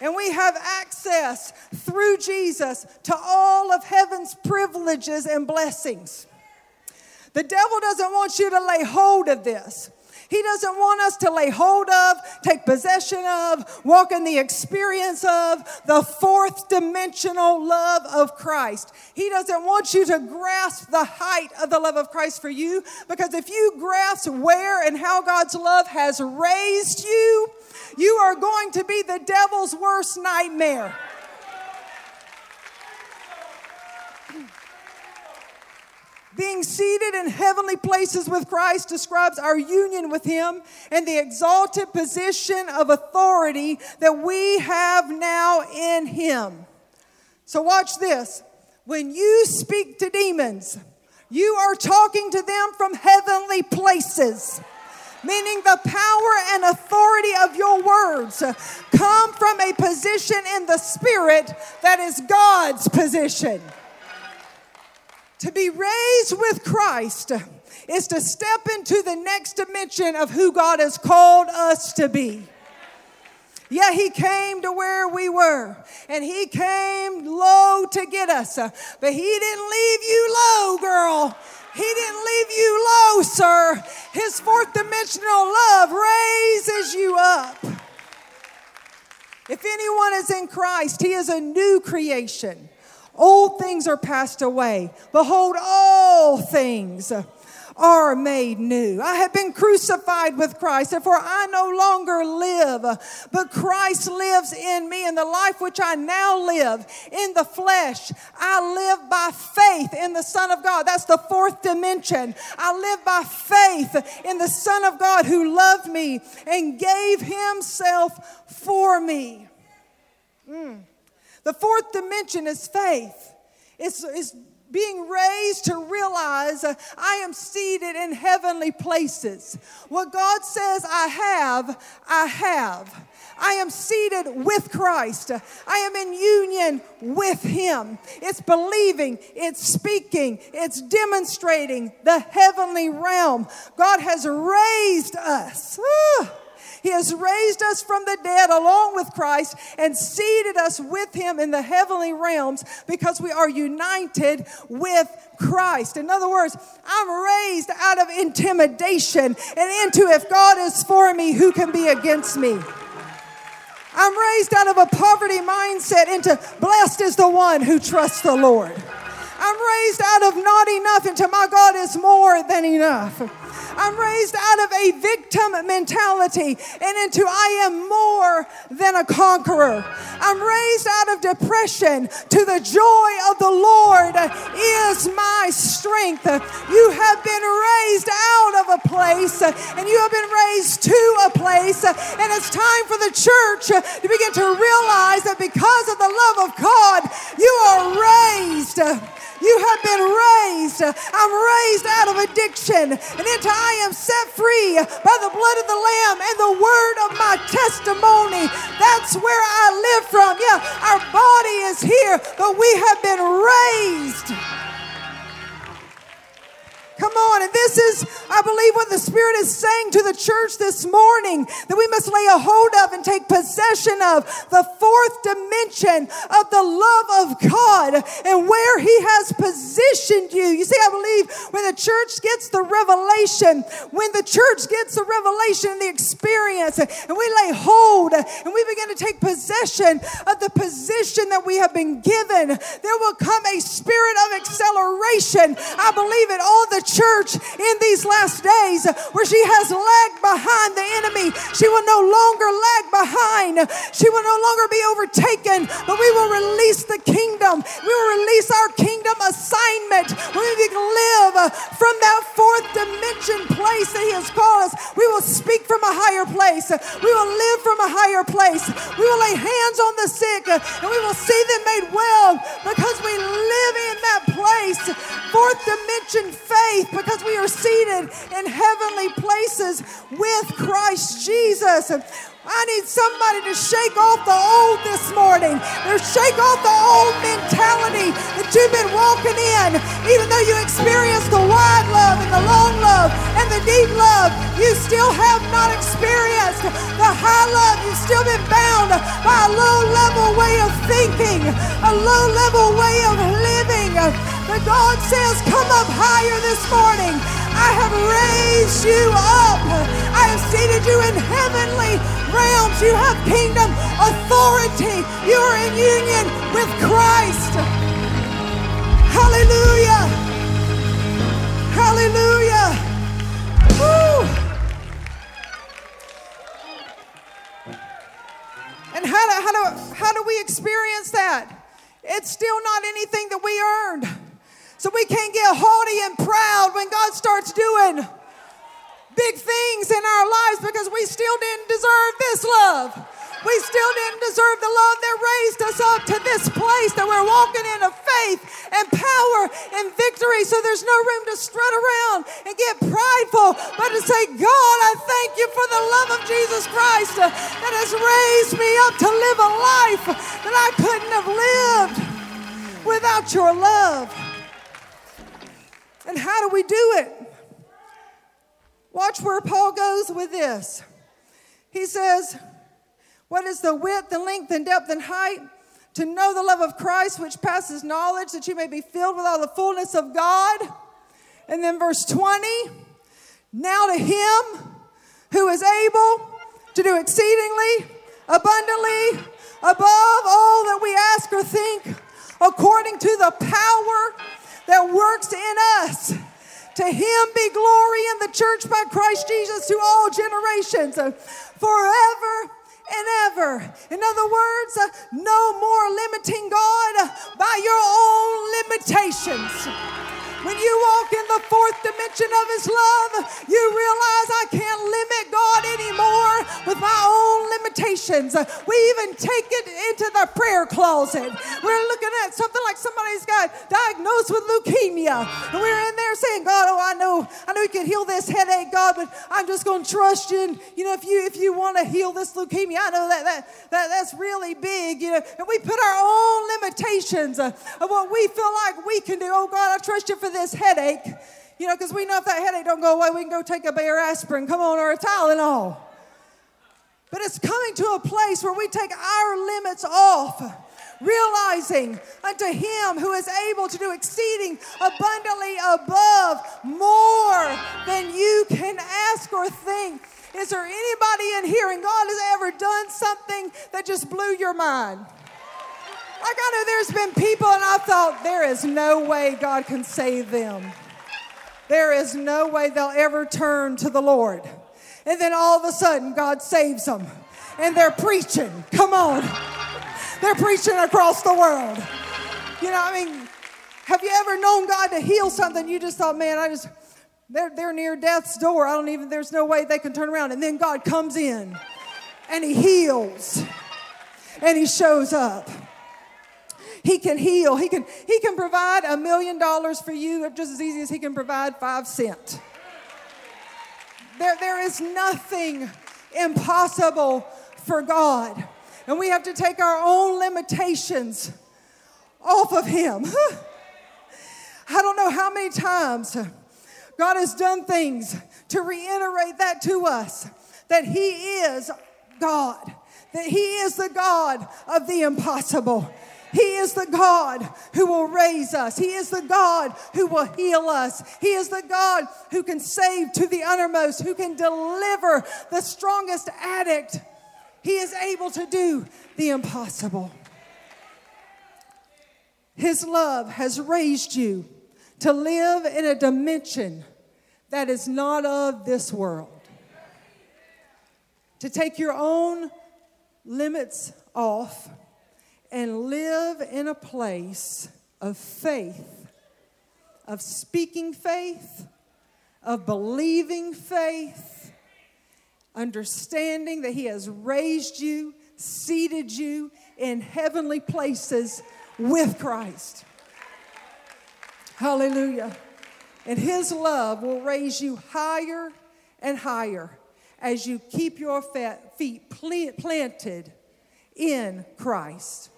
And we have access through Jesus to all of heaven's privileges and blessings. The devil doesn't want you to lay hold of this. He doesn't want us to lay hold of, take possession of, walk in the experience of the fourth dimensional love of Christ. He doesn't want you to grasp the height of the love of Christ for you because if you grasp where and how God's love has raised you, you are going to be the devil's worst nightmare. Being seated in heavenly places with Christ describes our union with Him and the exalted position of authority that we have now in Him. So, watch this. When you speak to demons, you are talking to them from heavenly places meaning the power and authority of your words come from a position in the spirit that is God's position. To be raised with Christ is to step into the next dimension of who God has called us to be. Yeah, he came to where we were and he came low to get us, but he didn't leave you low, girl. He didn't leave you low, sir. His fourth dimensional love raises you up. If anyone is in Christ, he is a new creation. Old things are passed away. Behold, all things are made new. I have been crucified with Christ, therefore I no longer live, but Christ lives in me. And the life which I now live in the flesh, I live by faith in the Son of God. That's the fourth dimension. I live by faith in the Son of God who loved me and gave himself for me. Mm. The fourth dimension is faith. It's, it's being raised to realize uh, I am seated in heavenly places. What God says I have, I have. I am seated with Christ. I am in union with Him. It's believing, it's speaking, it's demonstrating the heavenly realm. God has raised us. Ah. He has raised us from the dead along with Christ and seated us with Him in the heavenly realms because we are united with Christ. In other words, I'm raised out of intimidation and into if God is for me, who can be against me? I'm raised out of a poverty mindset into blessed is the one who trusts the Lord. I'm raised out of not enough into my God is more than enough. I'm raised out of a victim mentality and into I am more than a conqueror. I'm raised out of depression to the joy of the Lord is my strength. You have been raised out of a place and you have been raised to a place. And it's time for the church to begin to realize that because of the love of God, you are raised. You have been raised. I'm raised out of addiction and into I am set free by the blood of the Lamb and the word of my testimony. That's where I live from. Yeah, our body is here, but we have been raised. Come on. And this is, I believe, what the Spirit is saying to the church this morning that we must lay a hold of and take possession of the fourth dimension of the love of God and where He has positioned you. You see, I believe when the church gets the revelation, when the church gets the revelation and the experience, and we lay hold and we begin to take possession of the position that we have been given, there will come a spirit of acceleration. I believe it all the church in these last days where she has lagged behind the enemy. She will no longer lag behind. She will no longer be overtaken, but we will release the kingdom. We will release our kingdom assignment we can live from that fourth dimension place that He has called us. We will speak from a higher place. We will live from a higher place. We will lay hands on the sick and we will see them made well because we live in that place. Fourth dimension faith because we are seated in heavenly places with Christ Jesus. and I need somebody to shake off the old this morning. Or shake off the old mentality that you've been walking in. Even though you experienced the wide love and the long love and the deep love, you still have not experienced the high love. You've still been bound by a low level way of thinking, a low level way of living. But God says, Come up higher this morning. I have raised you up. I have seated you in heavenly realms. You have kingdom authority. You are in union with Christ. Hallelujah. Hallelujah. Woo. And how do, how, do, how do we experience that? It's still not anything that we earned. So we can't get haughty and proud when God starts doing big things in our lives because we still didn't deserve this love. We still didn't deserve the love that raised us up to this place that we're walking in of faith and power and victory. So there's no room to strut around and get prideful, but to say, God, I thank you for the love of Jesus Christ that has raised me up to live a life that I couldn't have lived without your love. And how do we do it? Watch where Paul goes with this. He says, What is the width and length and depth and height? To know the love of Christ, which passes knowledge, that you may be filled with all the fullness of God. And then verse 20 Now to him who is able to do exceedingly, abundantly, above all that we ask or think, according to the power that works in us. To him be glory in the church by Christ Jesus to all generations, uh, forever and ever. In other words, uh, no more limiting God by your own limitations. When you walk in the fourth dimension of His love, you realize I can't limit God anymore with my own limitations. We even take it into the prayer closet. We're looking at something like somebody's got diagnosed with leukemia, and we're in there saying, God, oh, I know, I know you can heal this headache, God, but I'm just going to trust you. And, you know, if you if you want to heal this leukemia, I know that, that, that that's really big, you know, and we put our own limitations of what we feel like we can do. Oh, God, I trust you for this headache, you know, because we know if that headache don't go away, we can go take a Bayer aspirin, come on, or a Tylenol. But it's coming to a place where we take our limits off, realizing unto Him who is able to do exceeding abundantly above more than you can ask or think. Is there anybody in here and God has ever done something that just blew your mind? Like I know there's been people, and I thought, there is no way God can save them. There is no way they'll ever turn to the Lord. And then all of a sudden, God saves them. And they're preaching. Come on. They're preaching across the world. You know, I mean, have you ever known God to heal something? You just thought, man, I just, they're, they're near death's door. I don't even, there's no way they can turn around. And then God comes in and He heals and He shows up. He can heal. He can, he can provide a million dollars for you just as easy as he can provide five cents. There, there is nothing impossible for God. And we have to take our own limitations off of Him. I don't know how many times God has done things to reiterate that to us that He is God, that He is the God of the impossible. He is the God who will raise us. He is the God who will heal us. He is the God who can save to the uttermost, who can deliver the strongest addict. He is able to do the impossible. His love has raised you to live in a dimension that is not of this world. To take your own limits off and live in a place of faith, of speaking faith, of believing faith, understanding that He has raised you, seated you in heavenly places with Christ. Hallelujah. And His love will raise you higher and higher as you keep your feet planted in Christ.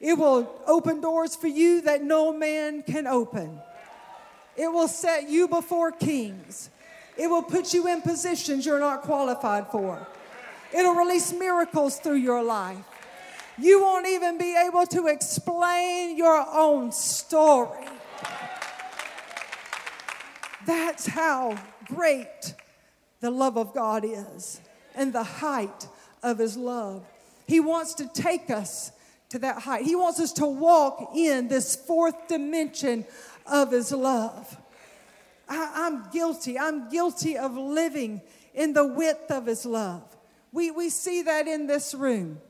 It will open doors for you that no man can open. It will set you before kings. It will put you in positions you're not qualified for. It'll release miracles through your life. You won't even be able to explain your own story. That's how great the love of God is and the height of His love. He wants to take us to that height. He wants us to walk in this fourth dimension of His love. I, am guilty. I'm guilty of living in the width of His love. We, we see that in this room.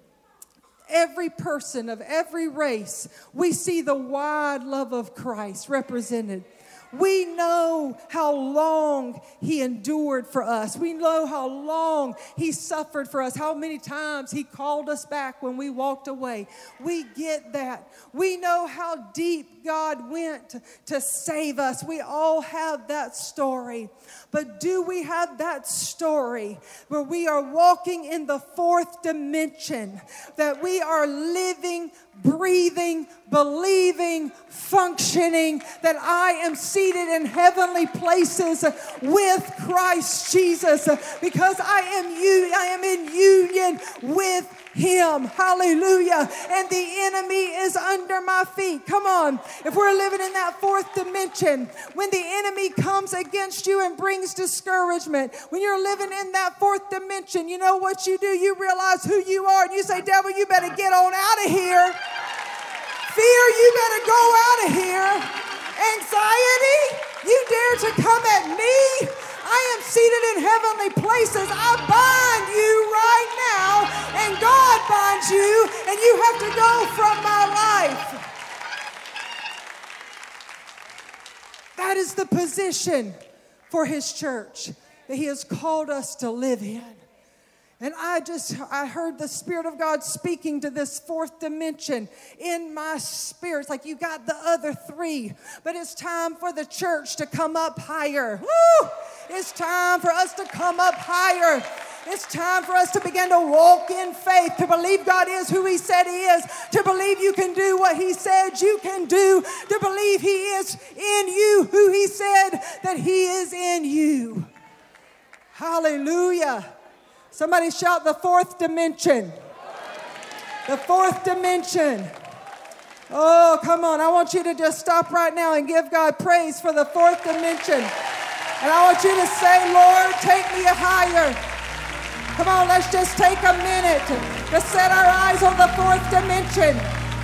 Every person of every race, we see the wide love of Christ represented. We know how long He endured for us. We know how long He suffered for us, how many times He called us back when we walked away. We get that. We know how deep God went to save us. We all have that story. But do we have that story where we are walking in the fourth dimension, that we are living, breathing, believing, functioning, that I am seated in heavenly places with Christ Jesus because I am you, I am in union with him. Hallelujah. And the enemy is under my feet. Come on. If we're living in that fourth dimension, when the enemy comes against you and brings discouragement, when you're living in that fourth dimension, you know what you do? You realize who you are and you say, Devil, you better get on out of here. Fear, you better go out of here. Anxiety, you dare to come at me? I am seated in heavenly places. I bind you right now, and God binds you, and you have to go from my life. That is the position for His church that He has called us to live in. And I just, I heard the Spirit of God speaking to this fourth dimension in my spirit. It's like you got the other three, but it's time for the church to come up higher. Woo! It's time for us to come up higher. It's time for us to begin to walk in faith, to believe God is who He said He is, to believe you can do what He said you can do, to believe He is in you who He said that He is in you. Hallelujah. Somebody shout the fourth dimension. The fourth dimension. Oh, come on. I want you to just stop right now and give God praise for the fourth dimension. And I want you to say, Lord, take me higher. Come on, let's just take a minute to set our eyes on the fourth dimension.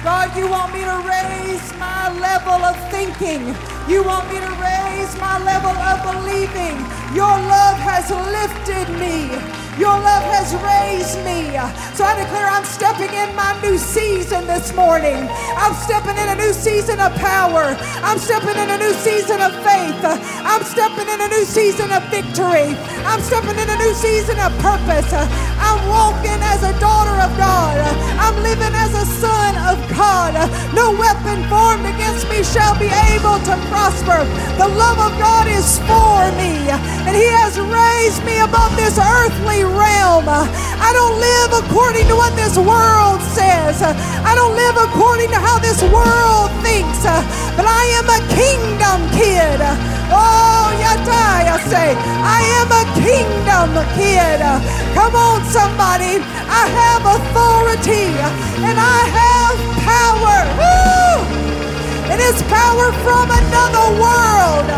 God, you want me to raise my level of thinking. You want me to raise my level of believing. Your love has lifted me. Your love has raised me. So I declare I'm stepping in my new season this morning. I'm stepping in a new season of power. I'm stepping in a new season of faith. I'm stepping in a new season of victory. I'm stepping in a new season of purpose. I'm walking as a daughter of God. I'm living as a son of God. No weapon formed against me shall be able to prosper. The love of God is for me, and He has raised me above this earthly realm. I don't live according to what this world says. I don't live according to how this world thinks. But I am a kingdom kid. Oh, yatai, I say, I am a kingdom kid. Come on, somebody. I have authority and I have power. Woo! It is power from another world.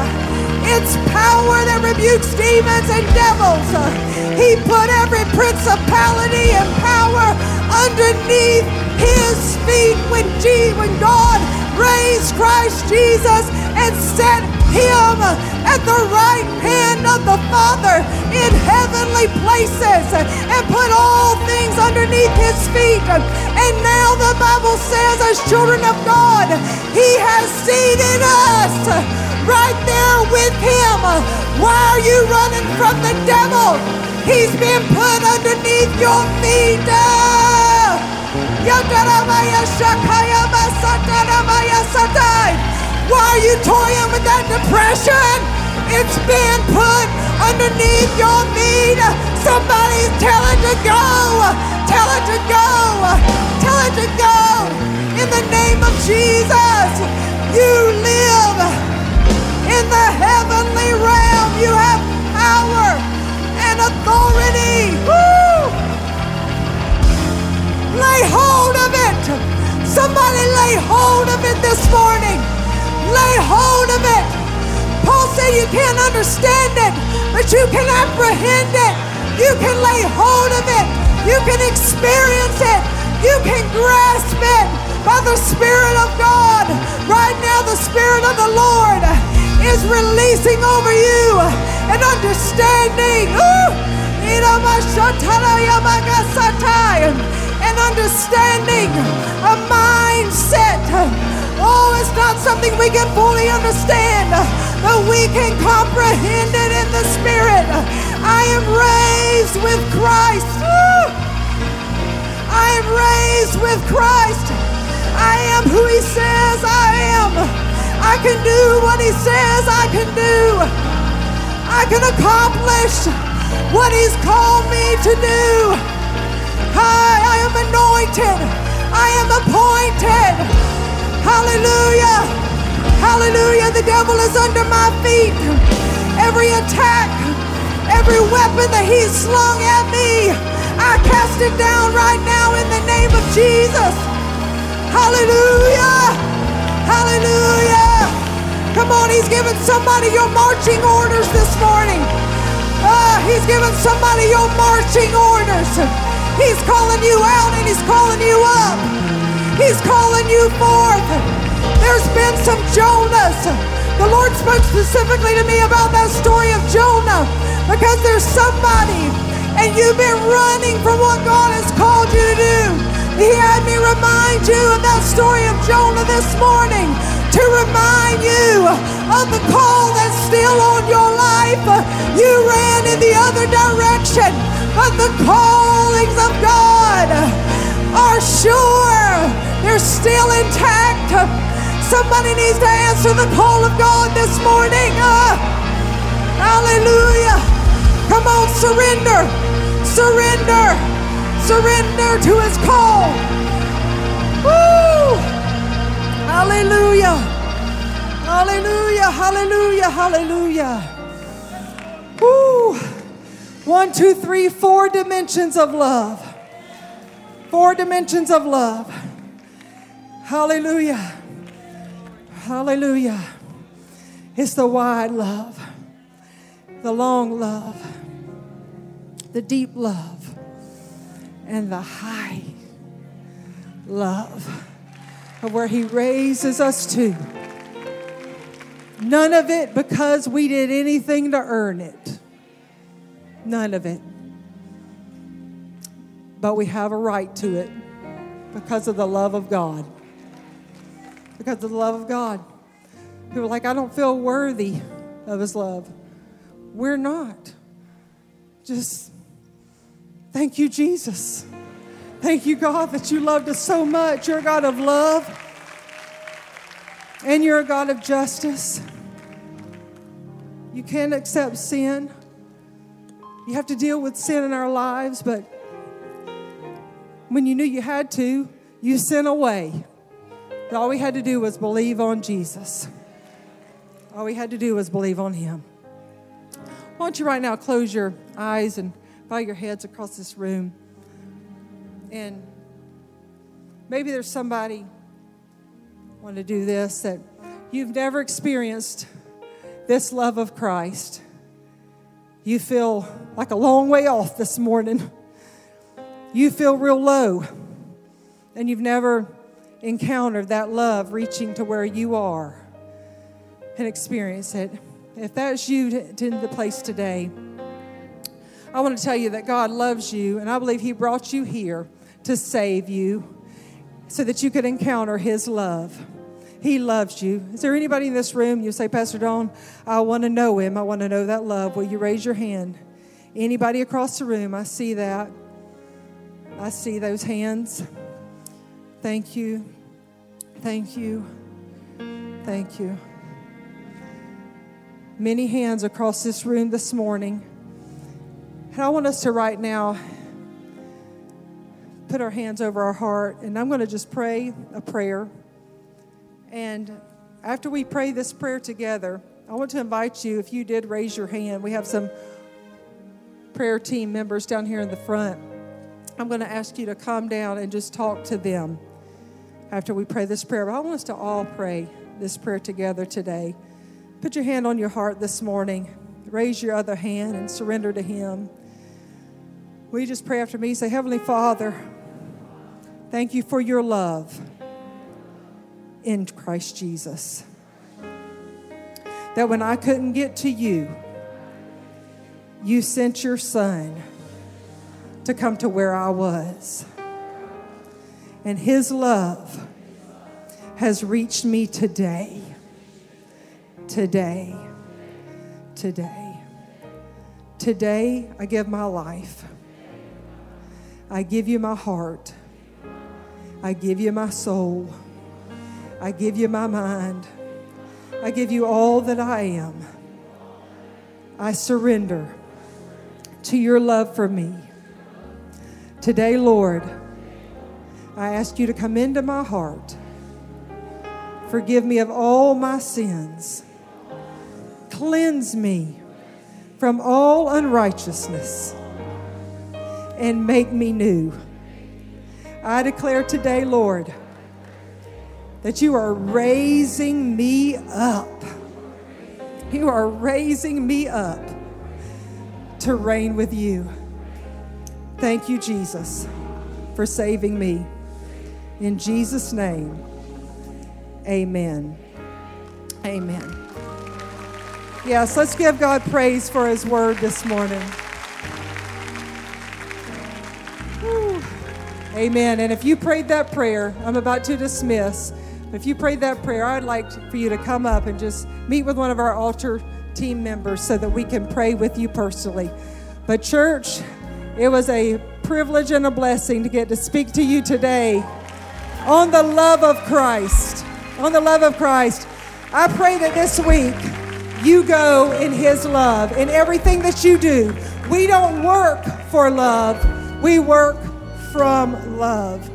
It's power that rebukes demons and devils. He put every principality and power underneath his feet when, G, when God raised Christ Jesus and set him at the right hand of the Father in heavenly places and put all things underneath his feet. And now the Bible says, as children of God, he has seated us right there with him. Why are you running from the devil? He's been put underneath your feet. Why are you toying with that depression? It's been put underneath your feet. Somebody tell it to go. Tell it to go. Tell it to go. In the name of Jesus, you live in the heavenly realm. You have power and authority. Woo! Lay hold of it. Somebody lay hold of it this morning. Lay hold of it. Paul said you can't understand it, but you can apprehend it. You can lay hold of it. You can experience it. You can grasp it by the Spirit of God. Right now, the Spirit of the Lord is releasing over you an understanding. Ooh! An understanding, a mindset. Oh, it's not something we can fully understand, but we can comprehend it in the Spirit. I am raised with Christ. I am raised with Christ. I am who He says I am. I can do what He says I can do. I can accomplish what He's called me to do. I, I am anointed. I am appointed. Hallelujah. Hallelujah. The devil is under my feet. Every attack, every weapon that he's slung at me, I cast it down right now in the name of Jesus. Hallelujah. Hallelujah. Come on, he's giving somebody your marching orders this morning. Ah, he's giving somebody your marching orders. He's calling you out and he's calling you up. He's calling you forth. There's been some Jonahs. The Lord spoke specifically to me about that story of Jonah because there's somebody and you've been running from what God has called you to do. He had me remind you of that story of Jonah this morning to remind you of the call that's still on your life. You ran in the other direction, but the callings of God are sure. They're still intact. Somebody needs to answer the call of God this morning. Uh, hallelujah. Come on, surrender. Surrender. Surrender to his call. Woo! Hallelujah. Hallelujah. Hallelujah. Hallelujah. Woo! One, two, three, four dimensions of love. Four dimensions of love. Hallelujah. Hallelujah. It's the wide love, the long love, the deep love, and the high love of where He raises us to. None of it because we did anything to earn it. None of it. But we have a right to it because of the love of God. Because of the love of God. People are like, I don't feel worthy of His love. We're not. Just thank you, Jesus. Thank you, God, that you loved us so much. You're a God of love and you're a God of justice. You can't accept sin. You have to deal with sin in our lives, but when you knew you had to, you sent away. All we had to do was believe on Jesus. All we had to do was believe on Him. Why don't you right now close your eyes and bow your heads across this room? And maybe there's somebody want to do this that you've never experienced this love of Christ. You feel like a long way off this morning. You feel real low, and you've never encountered that love reaching to where you are. and experience it. If that's you to, the place today, I want to tell you that God loves you, and I believe He brought you here to save you so that you could encounter His love. He loves you. Is there anybody in this room you say, Pastor Dawn, I want to know Him. I want to know that love. Will you raise your hand? Anybody across the room? I see that. I see those hands. Thank you. Thank you. Thank you. Many hands across this room this morning. And I want us to right now put our hands over our heart, and I'm going to just pray a prayer. And after we pray this prayer together, I want to invite you, if you did raise your hand, we have some prayer team members down here in the front. I'm going to ask you to come down and just talk to them after we pray this prayer. But I want us to all pray this prayer together today. Put your hand on your heart this morning. Raise your other hand and surrender to Him. Will you just pray after me? Say, Heavenly Father, thank you for your love in Christ Jesus. That when I couldn't get to you, you sent your Son to come to where I was. And His love has reached me today. Today. Today. Today, I give my life. I give you my heart. I give you my soul. I give you my mind. I give you all that I am. I surrender to your love for me. Today, Lord, I ask you to come into my heart. Forgive me of all my sins. Cleanse me from all unrighteousness and make me new. I declare today, Lord, that you are raising me up. You are raising me up to reign with you. Thank you, Jesus, for saving me. In Jesus' name, amen. Amen. Yes, let's give God praise for his word this morning. Whew. Amen. And if you prayed that prayer, I'm about to dismiss. If you prayed that prayer, I'd like for you to come up and just meet with one of our altar team members so that we can pray with you personally. But, church, it was a privilege and a blessing to get to speak to you today on the love of Christ. On the love of Christ. I pray that this week you go in His love in everything that you do. We don't work for love, we work from love.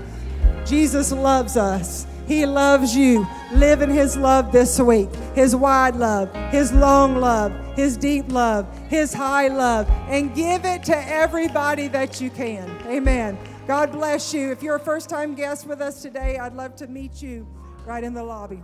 Jesus loves us. He loves you. Live in His love this week. His wide love, His long love, His deep love, His high love, and give it to everybody that you can. Amen. God bless you. If you're a first time guest with us today, I'd love to meet you right in the lobby.